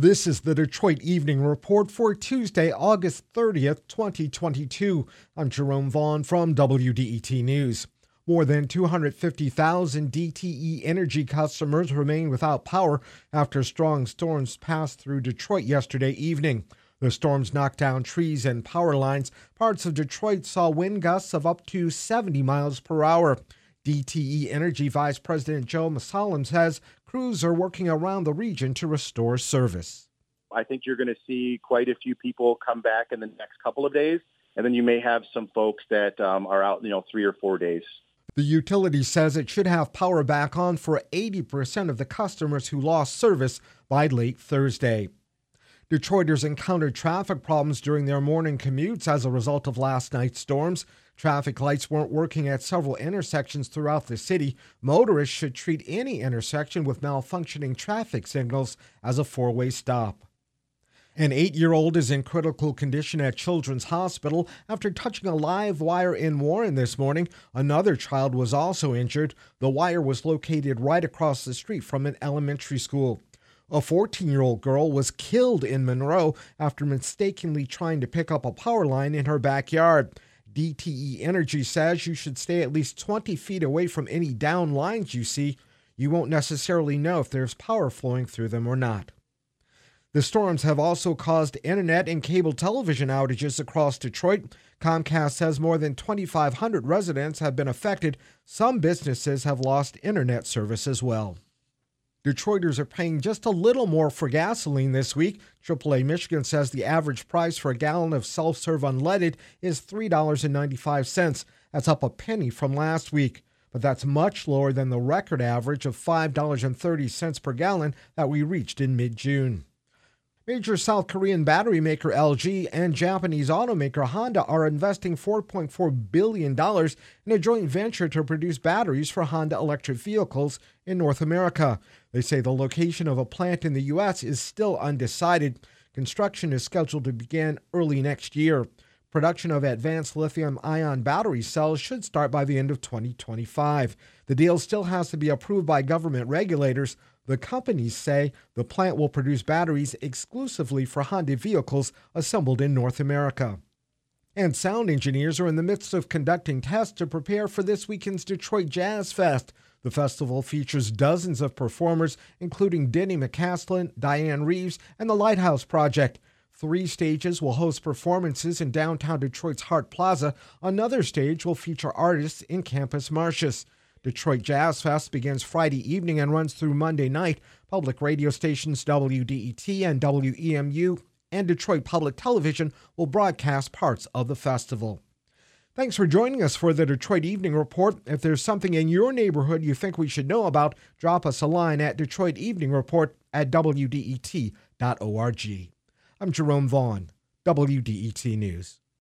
This is the Detroit Evening Report for Tuesday, August 30th, 2022. I'm Jerome Vaughn from WDET News. More than 250,000 DTE Energy customers remain without power after strong storms passed through Detroit yesterday evening. The storms knocked down trees and power lines. Parts of Detroit saw wind gusts of up to 70 miles per hour. DTE Energy Vice President Joe Mussallem says crews are working around the region to restore service. I think you're going to see quite a few people come back in the next couple of days, and then you may have some folks that um, are out, you know, three or four days. The utility says it should have power back on for 80% of the customers who lost service by late Thursday. Detroiters encountered traffic problems during their morning commutes as a result of last night's storms. Traffic lights weren't working at several intersections throughout the city. Motorists should treat any intersection with malfunctioning traffic signals as a four way stop. An eight year old is in critical condition at Children's Hospital after touching a live wire in Warren this morning. Another child was also injured. The wire was located right across the street from an elementary school. A 14 year old girl was killed in Monroe after mistakenly trying to pick up a power line in her backyard. DTE Energy says you should stay at least 20 feet away from any down lines you see. You won't necessarily know if there's power flowing through them or not. The storms have also caused internet and cable television outages across Detroit. Comcast says more than 2,500 residents have been affected. Some businesses have lost internet service as well. Detroiters are paying just a little more for gasoline this week. AAA Michigan says the average price for a gallon of self serve unleaded is $3.95. That's up a penny from last week, but that's much lower than the record average of $5.30 per gallon that we reached in mid June. Major South Korean battery maker LG and Japanese automaker Honda are investing $4.4 billion in a joint venture to produce batteries for Honda electric vehicles in North America. They say the location of a plant in the U.S. is still undecided. Construction is scheduled to begin early next year. Production of advanced lithium ion battery cells should start by the end of 2025. The deal still has to be approved by government regulators. The companies say the plant will produce batteries exclusively for Honda vehicles assembled in North America. And sound engineers are in the midst of conducting tests to prepare for this weekend's Detroit Jazz Fest. The festival features dozens of performers, including Donny McCaslin, Dianne Reeves, and the Lighthouse Project. Three stages will host performances in downtown Detroit's Hart Plaza. Another stage will feature artists in Campus Martius. Detroit Jazz Fest begins Friday evening and runs through Monday night. Public radio stations WDET and WEMU and Detroit Public Television will broadcast parts of the festival. Thanks for joining us for the Detroit Evening Report. If there's something in your neighborhood you think we should know about, drop us a line at Detroit Evening Report at WDET.org. I'm Jerome Vaughn, WDET News.